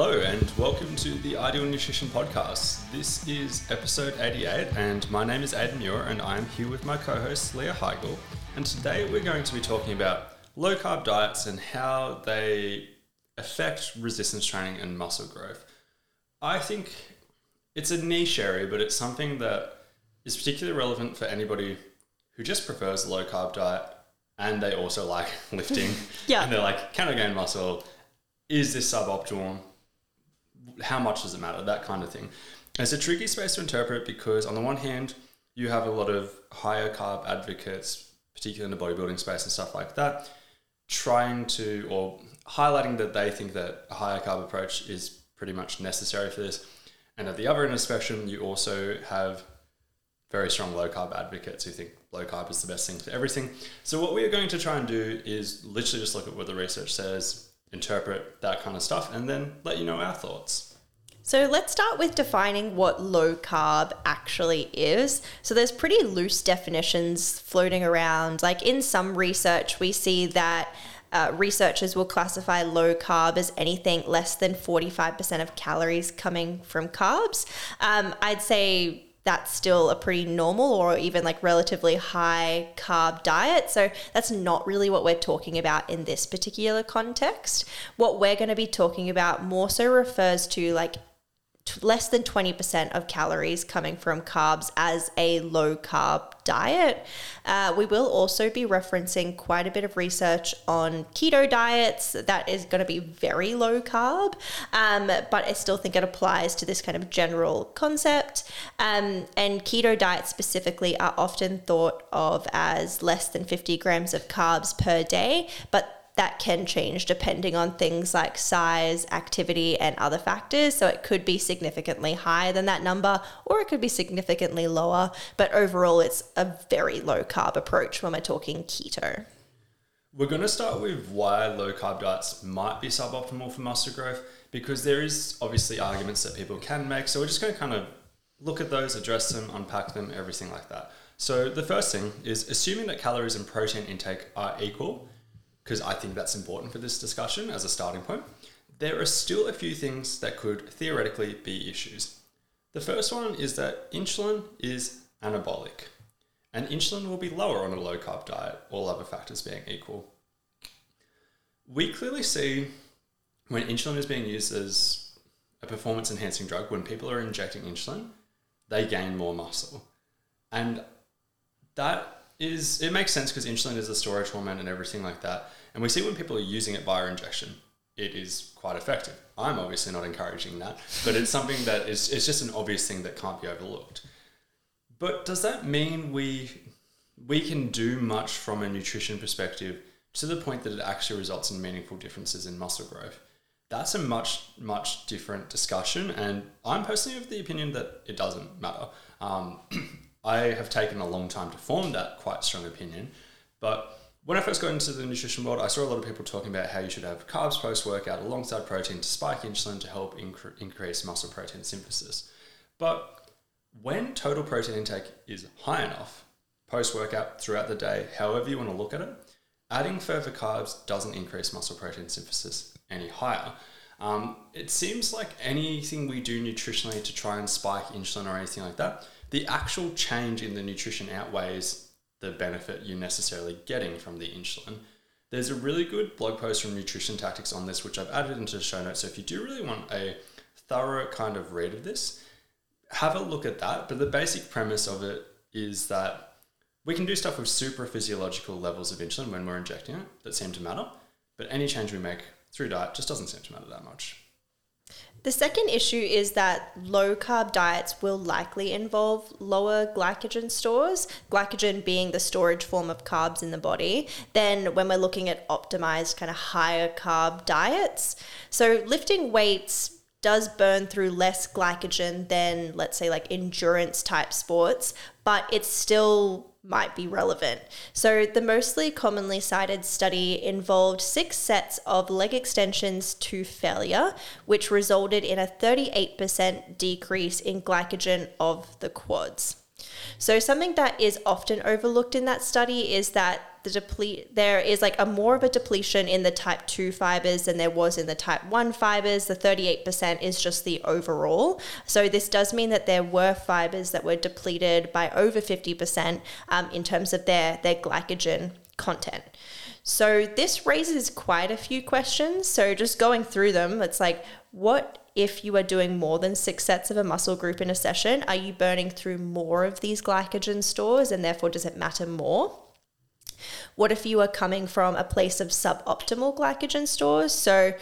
Hello, and welcome to the Ideal Nutrition Podcast. This is episode 88, and my name is Aidan Muir, and I'm here with my co host Leah Higl. And today we're going to be talking about low carb diets and how they affect resistance training and muscle growth. I think it's a niche area, but it's something that is particularly relevant for anybody who just prefers a low carb diet and they also like lifting. Yeah. And they're like, can I gain muscle? Is this suboptimal? How much does it matter? That kind of thing. It's a tricky space to interpret because, on the one hand, you have a lot of higher carb advocates, particularly in the bodybuilding space and stuff like that, trying to or highlighting that they think that a higher carb approach is pretty much necessary for this. And at the other end of the spectrum, you also have very strong low carb advocates who think low carb is the best thing for everything. So, what we are going to try and do is literally just look at what the research says, interpret that kind of stuff, and then let you know our thoughts. So let's start with defining what low carb actually is. So there's pretty loose definitions floating around. Like in some research, we see that uh, researchers will classify low carb as anything less than 45% of calories coming from carbs. Um, I'd say that's still a pretty normal or even like relatively high carb diet. So that's not really what we're talking about in this particular context. What we're going to be talking about more so refers to like less than 20% of calories coming from carbs as a low carb diet. Uh, we will also be referencing quite a bit of research on keto diets that is going to be very low carb, um, but I still think it applies to this kind of general concept. Um, and keto diets specifically are often thought of as less than 50 grams of carbs per day, but that can change depending on things like size, activity, and other factors. So it could be significantly higher than that number, or it could be significantly lower. But overall, it's a very low carb approach when we're talking keto. We're going to start with why low carb diets might be suboptimal for muscle growth because there is obviously arguments that people can make. So we're just going to kind of look at those, address them, unpack them, everything like that. So the first thing is assuming that calories and protein intake are equal because I think that's important for this discussion as a starting point, there are still a few things that could theoretically be issues. The first one is that insulin is anabolic, and insulin will be lower on a low carb diet, all other factors being equal. We clearly see when insulin is being used as a performance enhancing drug, when people are injecting insulin, they gain more muscle. And that is, it makes sense because insulin is a storage hormone and everything like that. And we see when people are using it via injection, it is quite effective. I'm obviously not encouraging that, but it's something that is it's just an obvious thing that can't be overlooked. But does that mean we we can do much from a nutrition perspective to the point that it actually results in meaningful differences in muscle growth? That's a much much different discussion, and I'm personally of the opinion that it doesn't matter. Um, I have taken a long time to form that quite strong opinion, but when I first got into the nutrition world, I saw a lot of people talking about how you should have carbs post workout alongside protein to spike insulin to help incre- increase muscle protein synthesis. But when total protein intake is high enough, post workout, throughout the day, however you want to look at it, adding further carbs doesn't increase muscle protein synthesis any higher. Um, it seems like anything we do nutritionally to try and spike insulin or anything like that, the actual change in the nutrition outweighs the benefit you're necessarily getting from the insulin. There's a really good blog post from Nutrition Tactics on this, which I've added into the show notes. So if you do really want a thorough kind of read of this, have a look at that. But the basic premise of it is that we can do stuff with super physiological levels of insulin when we're injecting it that seem to matter. But any change we make through diet just doesn't seem to matter that much. The second issue is that low carb diets will likely involve lower glycogen stores, glycogen being the storage form of carbs in the body, than when we're looking at optimized kind of higher carb diets. So lifting weights does burn through less glycogen than, let's say, like endurance type sports, but it's still might be relevant. So, the mostly commonly cited study involved six sets of leg extensions to failure, which resulted in a 38% decrease in glycogen of the quads. So, something that is often overlooked in that study is that the deplete there is like a more of a depletion in the type 2 fibers than there was in the type 1 fibers. The 38% is just the overall. So this does mean that there were fibers that were depleted by over 50% um, in terms of their their glycogen content. So this raises quite a few questions. So just going through them it's like what if you are doing more than six sets of a muscle group in a session, are you burning through more of these glycogen stores and therefore does it matter more? What if you are coming from a place of suboptimal glycogen stores? So,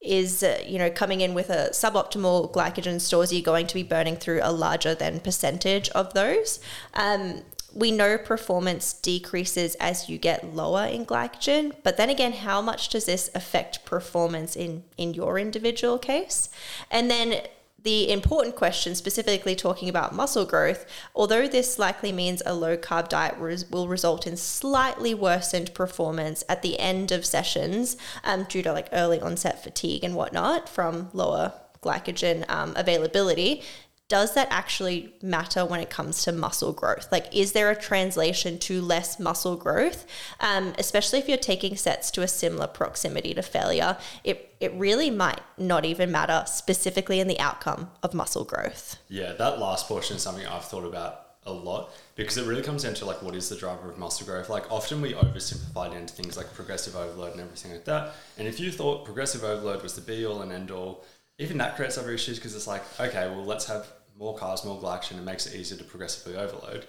is uh, you know coming in with a suboptimal glycogen stores, you're going to be burning through a larger than percentage of those. Um, we know performance decreases as you get lower in glycogen, but then again, how much does this affect performance in, in your individual case? And then the important question, specifically talking about muscle growth, although this likely means a low carb diet will result in slightly worsened performance at the end of sessions um, due to like early onset fatigue and whatnot from lower glycogen um, availability, does that actually matter when it comes to muscle growth? Like, is there a translation to less muscle growth? Um, especially if you're taking sets to a similar proximity to failure, it, it really might not even matter specifically in the outcome of muscle growth. Yeah, that last portion is something I've thought about a lot because it really comes down to like what is the driver of muscle growth like often we oversimplify it into things like progressive overload and everything like that and if you thought progressive overload was the be all and end all even that creates other issues because it's like okay well let's have more carbs, more glycogen, it makes it easier to progressively overload.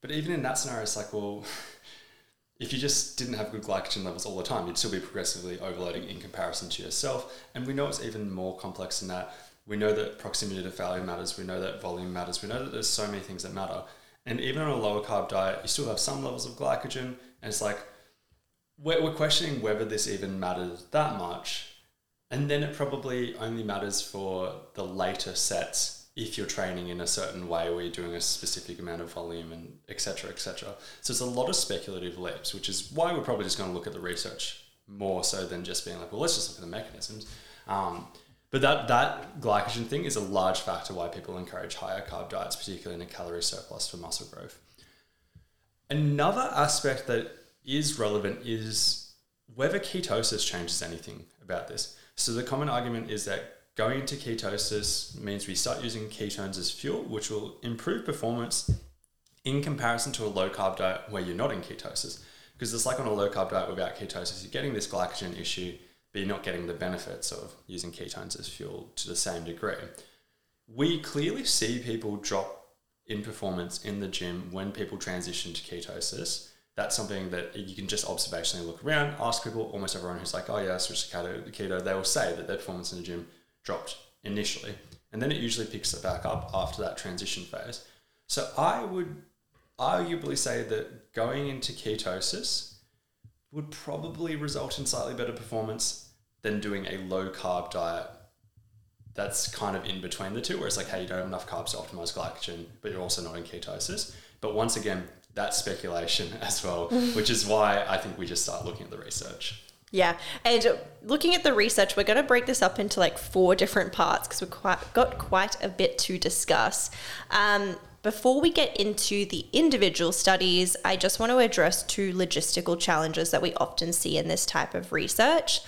But even in that scenario, it's like, well, if you just didn't have good glycogen levels all the time, you'd still be progressively overloading in comparison to yourself. And we know it's even more complex than that. We know that proximity to failure matters. We know that volume matters. We know that there's so many things that matter. And even on a lower carb diet, you still have some levels of glycogen. And it's like, we're, we're questioning whether this even matters that much. And then it probably only matters for the later sets if you're training in a certain way where you're doing a specific amount of volume and etc etc so it's a lot of speculative leaps which is why we're probably just going to look at the research more so than just being like well let's just look at the mechanisms. Um, but that that glycogen thing is a large factor why people encourage higher carb diets particularly in a calorie surplus for muscle growth. Another aspect that is relevant is whether ketosis changes anything about this. So the common argument is that Going into ketosis means we start using ketones as fuel, which will improve performance in comparison to a low carb diet where you're not in ketosis. Because it's like on a low carb diet without ketosis, you're getting this glycogen issue, but you're not getting the benefits of using ketones as fuel to the same degree. We clearly see people drop in performance in the gym when people transition to ketosis. That's something that you can just observationally look around, ask people, almost everyone who's like, oh yeah, I switched to keto, they will say that their performance in the gym dropped initially, and then it usually picks it back up after that transition phase. So I would arguably say that going into ketosis would probably result in slightly better performance than doing a low carb diet that's kind of in between the two, where it's like, hey, you don't have enough carbs to optimize glycogen, but you're also not in ketosis. But once again, that's speculation as well, mm. which is why I think we just start looking at the research. Yeah, and looking at the research, we're going to break this up into like four different parts because we've quite, got quite a bit to discuss. Um, before we get into the individual studies, I just want to address two logistical challenges that we often see in this type of research.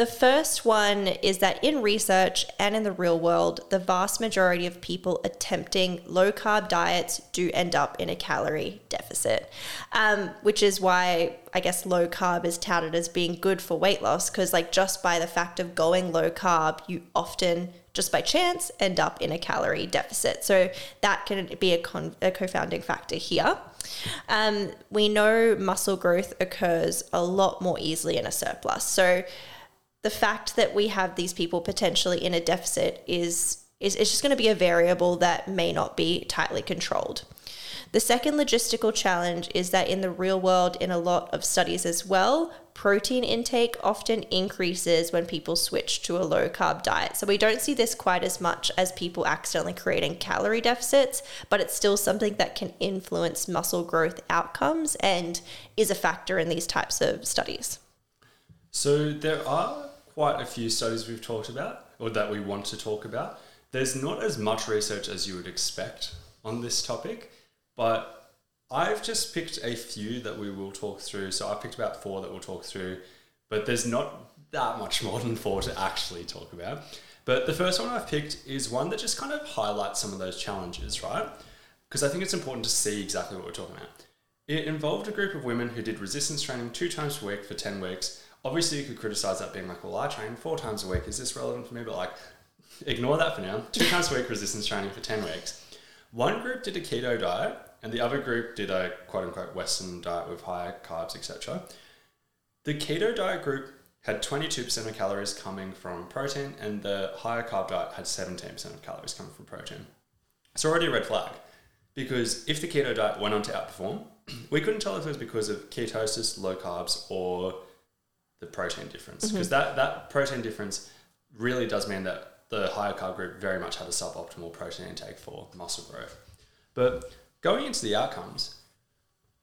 The first one is that in research and in the real world, the vast majority of people attempting low carb diets do end up in a calorie deficit, um, which is why I guess low carb is touted as being good for weight loss because, like, just by the fact of going low carb, you often just by chance end up in a calorie deficit. So that can be a, con- a confounding factor here. Um, we know muscle growth occurs a lot more easily in a surplus. So the fact that we have these people potentially in a deficit is is, is just going to be a variable that may not be tightly controlled. The second logistical challenge is that in the real world, in a lot of studies as well, protein intake often increases when people switch to a low carb diet. So we don't see this quite as much as people accidentally creating calorie deficits, but it's still something that can influence muscle growth outcomes and is a factor in these types of studies. So there are quite a few studies we've talked about or that we want to talk about. There's not as much research as you would expect on this topic, but I've just picked a few that we will talk through. So I've picked about four that we'll talk through, but there's not that much more than four to actually talk about. But the first one I've picked is one that just kind of highlights some of those challenges, right? Because I think it's important to see exactly what we're talking about. It involved a group of women who did resistance training two times per week for 10 weeks. Obviously, you could criticize that being like, well, I train four times a week. Is this relevant for me? But like, ignore that for now. Two times a week resistance training for 10 weeks. One group did a keto diet, and the other group did a quote unquote Western diet with higher carbs, etc. The keto diet group had 22% of calories coming from protein, and the higher carb diet had 17% of calories coming from protein. It's already a red flag because if the keto diet went on to outperform, we couldn't tell if it was because of ketosis, low carbs, or the protein difference. Mm-hmm. Because that, that protein difference really does mean that the higher carb group very much had a suboptimal protein intake for muscle growth. But going into the outcomes,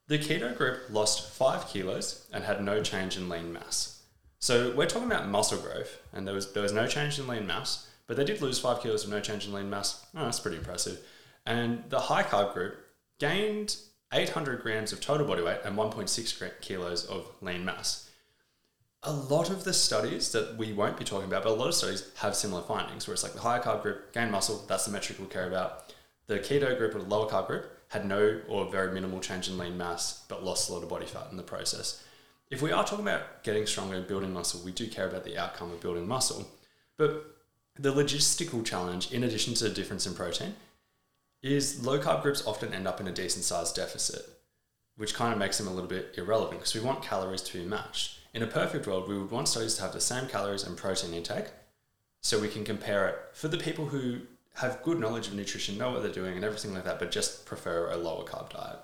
the keto group lost five kilos and had no change in lean mass. So we're talking about muscle growth, and there was there was no change in lean mass, but they did lose five kilos with no change in lean mass. Oh, that's pretty impressive. And the high carb group gained 800 grams of total body weight and 1.6 kilos of lean mass. A lot of the studies that we won't be talking about, but a lot of studies have similar findings where it's like the higher carb group gained muscle, that's the metric we'll care about. The keto group or the lower carb group had no or very minimal change in lean mass, but lost a lot of body fat in the process. If we are talking about getting stronger and building muscle, we do care about the outcome of building muscle. But the logistical challenge, in addition to the difference in protein, is low carb groups often end up in a decent sized deficit, which kind of makes them a little bit irrelevant because we want calories to be matched. In a perfect world, we would want studies to have the same calories and protein intake so we can compare it for the people who have good knowledge of nutrition, know what they're doing, and everything like that, but just prefer a lower carb diet.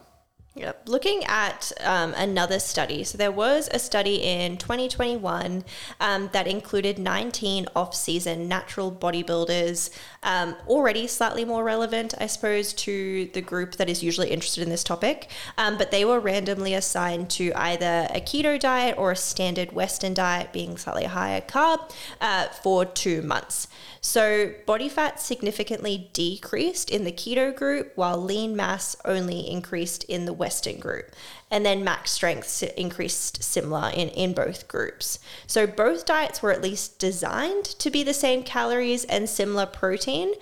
Yep. Looking at um, another study, so there was a study in 2021 um, that included 19 off season natural bodybuilders, um, already slightly more relevant, I suppose, to the group that is usually interested in this topic. Um, but they were randomly assigned to either a keto diet or a standard Western diet, being slightly higher carb, uh, for two months. So body fat significantly decreased in the keto group, while lean mass only increased in the Western group. And then max strength increased similar in, in both groups. So both diets were at least designed to be the same calories and similar protein.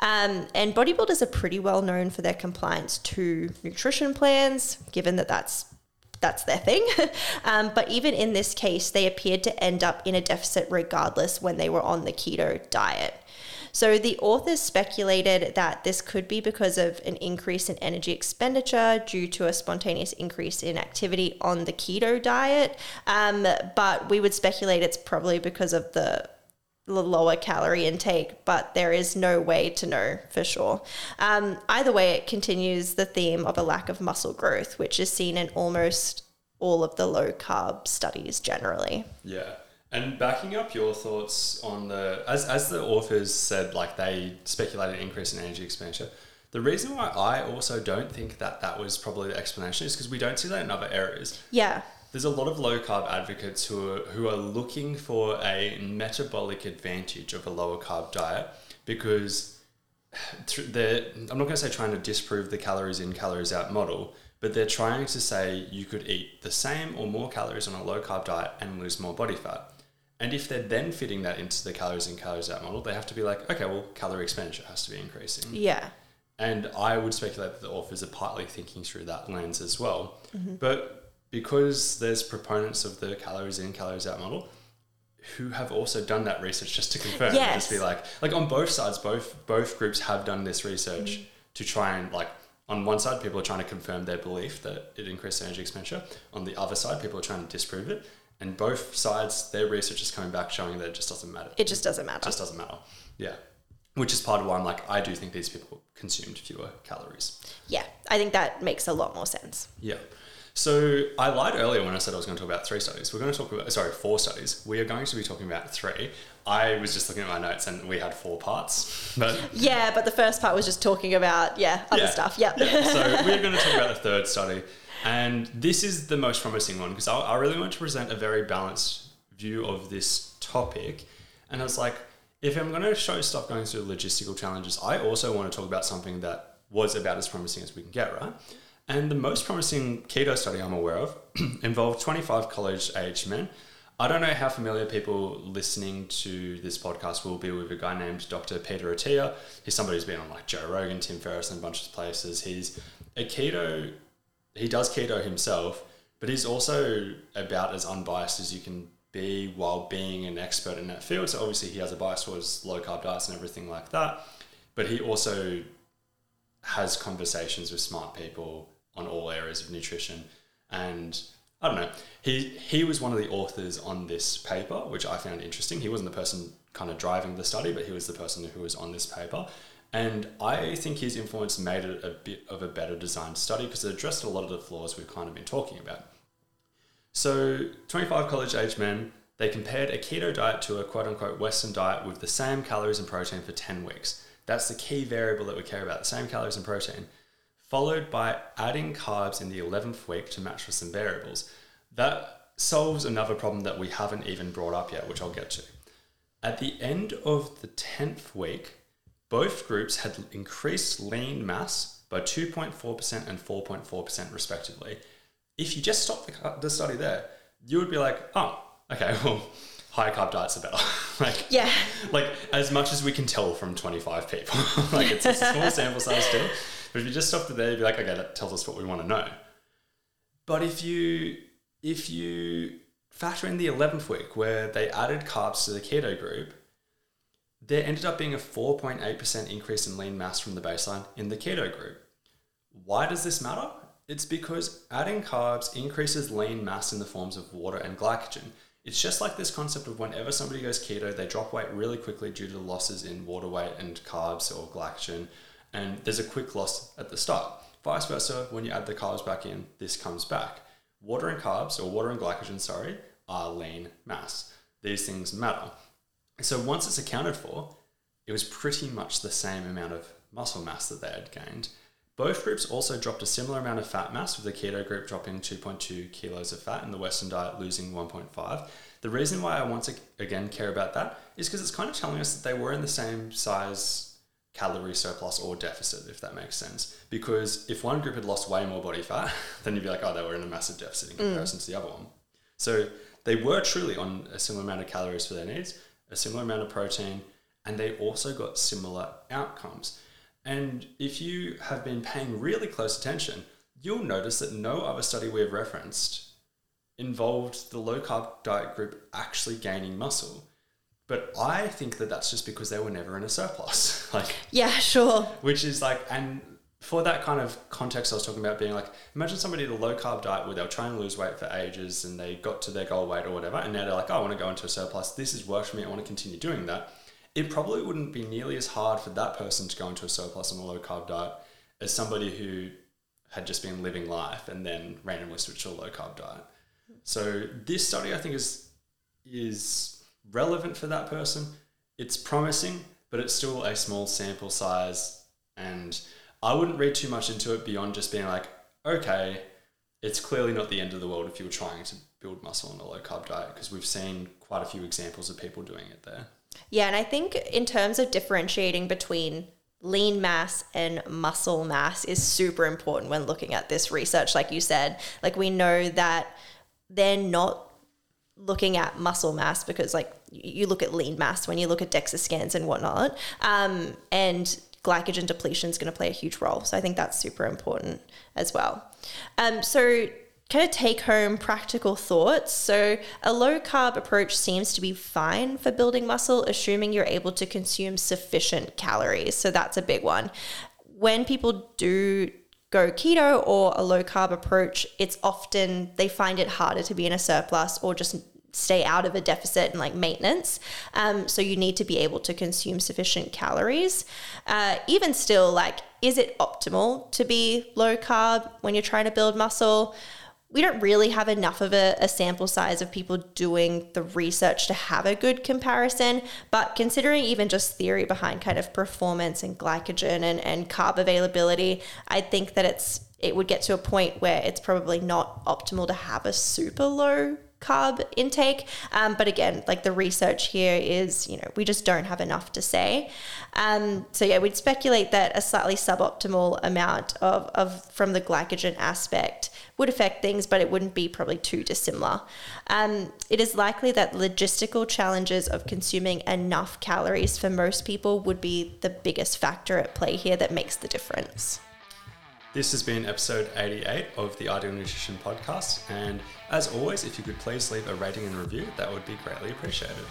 Um, and bodybuilders are pretty well known for their compliance to nutrition plans, given that that's that's their thing. um, but even in this case, they appeared to end up in a deficit regardless when they were on the keto diet. So the authors speculated that this could be because of an increase in energy expenditure due to a spontaneous increase in activity on the keto diet. Um, but we would speculate it's probably because of the lower calorie intake, but there is no way to know for sure. Um, either way, it continues the theme of a lack of muscle growth, which is seen in almost all of the low carb studies generally. Yeah. And backing up your thoughts on the, as, as the authors said, like they speculated an increase in energy expenditure. The reason why I also don't think that that was probably the explanation is because we don't see that in other areas. Yeah. There's a lot of low carb advocates who are, who are looking for a metabolic advantage of a lower carb diet because they're, I'm not going to say trying to disprove the calories in, calories out model, but they're trying to say you could eat the same or more calories on a low carb diet and lose more body fat. And if they're then fitting that into the calories in, calories out model, they have to be like, okay, well, calorie expenditure has to be increasing. Yeah. And I would speculate that the authors are partly thinking through that lens as well. Mm-hmm. But because there's proponents of the calories in, calories out model who have also done that research just to confirm, Yes. just be like, like on both sides, both both groups have done this research mm-hmm. to try and like on one side, people are trying to confirm their belief that it increases energy expenditure. On the other side, people are trying to disprove it. And both sides, their research is coming back showing that it just doesn't matter It just doesn't matter. It just doesn't matter. Yeah. Which is part of why I'm like, I do think these people consumed fewer calories. yeah. I think that makes a lot more sense. Yeah. So I lied earlier when I said I was going to talk about three studies. We're going to talk about, sorry, four studies. We are going to be talking about three. I was just looking at my notes and we had four parts. But Yeah, but the first part was just talking about, yeah, other Yeah. stuff. Yep. yeah, so we're going to talk about the third study. And this is the most promising one because I, I really want to present a very balanced view of this topic. And I was like, if I'm going to show stuff going through logistical challenges, I also want to talk about something that was about as promising as we can get, right? And the most promising keto study I'm aware of involved 25 college aged men. I don't know how familiar people listening to this podcast will be with a guy named Dr. Peter Attia. He's somebody who's been on like Joe Rogan, Tim Ferriss, and a bunch of places. He's a keto, he does keto himself, but he's also about as unbiased as you can be while being an expert in that field. So obviously he has a bias towards low carb diets and everything like that. But he also has conversations with smart people on all areas of nutrition. And I don't know. He he was one of the authors on this paper, which I found interesting. He wasn't the person kind of driving the study, but he was the person who was on this paper. And I think his influence made it a bit of a better designed study because it addressed a lot of the flaws we've kind of been talking about. So, 25 college age men, they compared a keto diet to a quote unquote Western diet with the same calories and protein for 10 weeks. That's the key variable that we care about the same calories and protein followed by adding carbs in the 11th week to match with some variables. That solves another problem that we haven't even brought up yet, which I'll get to. At the end of the 10th week, both groups had increased lean mass by 2.4% and 4.4% respectively. If you just stop the, the study there, you would be like, oh, okay, well, high carb diets are better. like, Yeah. like as much as we can tell from 25 people, like it's a small sample size still. But if you just stopped it there, you'd be like, okay, that tells us what we want to know. But if you if you factor in the eleventh week where they added carbs to the keto group, there ended up being a 4.8% increase in lean mass from the baseline in the keto group. Why does this matter? It's because adding carbs increases lean mass in the forms of water and glycogen. It's just like this concept of whenever somebody goes keto, they drop weight really quickly due to losses in water weight and carbs or glycogen and there's a quick loss at the start. Vice versa, when you add the carbs back in, this comes back. Water and carbs, or water and glycogen, sorry, are lean mass. These things matter. So once it's accounted for, it was pretty much the same amount of muscle mass that they had gained. Both groups also dropped a similar amount of fat mass, with the keto group dropping 2.2 kilos of fat and the Western diet losing 1.5. The reason why I want to again care about that is because it's kind of telling us that they were in the same size calorie surplus or deficit, if that makes sense. Because if one group had lost way more body fat, then you'd be like, oh, they were in a massive deficit in comparison mm. to the other one. So they were truly on a similar amount of calories for their needs, a similar amount of protein, and they also got similar outcomes. And if you have been paying really close attention, you'll notice that no other study we have referenced involved the low carb diet group actually gaining muscle. But I think that that's just because they were never in a surplus. like, yeah, sure. Which is like, and for that kind of context I was talking about being like, imagine somebody at a low carb diet where they were trying to lose weight for ages and they got to their goal weight or whatever, and now they're like, oh, I want to go into a surplus. This has worked for me. I want to continue doing that. It probably wouldn't be nearly as hard for that person to go into a surplus on a low carb diet as somebody who had just been living life and then randomly switched to a low carb diet. So this study I think is is relevant for that person. It's promising, but it's still a small sample size. And I wouldn't read too much into it beyond just being like, okay, it's clearly not the end of the world if you were trying to build muscle on a low carb diet because we've seen quite a few examples of people doing it there. Yeah, and I think in terms of differentiating between lean mass and muscle mass is super important when looking at this research like you said. Like we know that they're not looking at muscle mass because like you look at lean mass when you look at DEXA scans and whatnot. Um, and glycogen depletion is going to play a huge role. So I think that's super important as well. Um, so kind of take home practical thoughts. So, a low carb approach seems to be fine for building muscle, assuming you're able to consume sufficient calories. So, that's a big one. When people do go keto or a low carb approach, it's often they find it harder to be in a surplus or just stay out of a deficit and like maintenance. Um, so you need to be able to consume sufficient calories. Uh, even still, like, is it optimal to be low carb when you're trying to build muscle? We don't really have enough of a, a sample size of people doing the research to have a good comparison. But considering even just theory behind kind of performance and glycogen and, and carb availability, I think that it's it would get to a point where it's probably not optimal to have a super low carb intake. Um, but again, like the research here is, you know, we just don't have enough to say. Um, so yeah, we'd speculate that a slightly suboptimal amount of, of from the glycogen aspect would affect things, but it wouldn't be probably too dissimilar. Um, it is likely that logistical challenges of consuming enough calories for most people would be the biggest factor at play here that makes the difference. This has been episode 88 of the Ideal Nutrition Podcast. And as always, if you could please leave a rating and review, that would be greatly appreciated.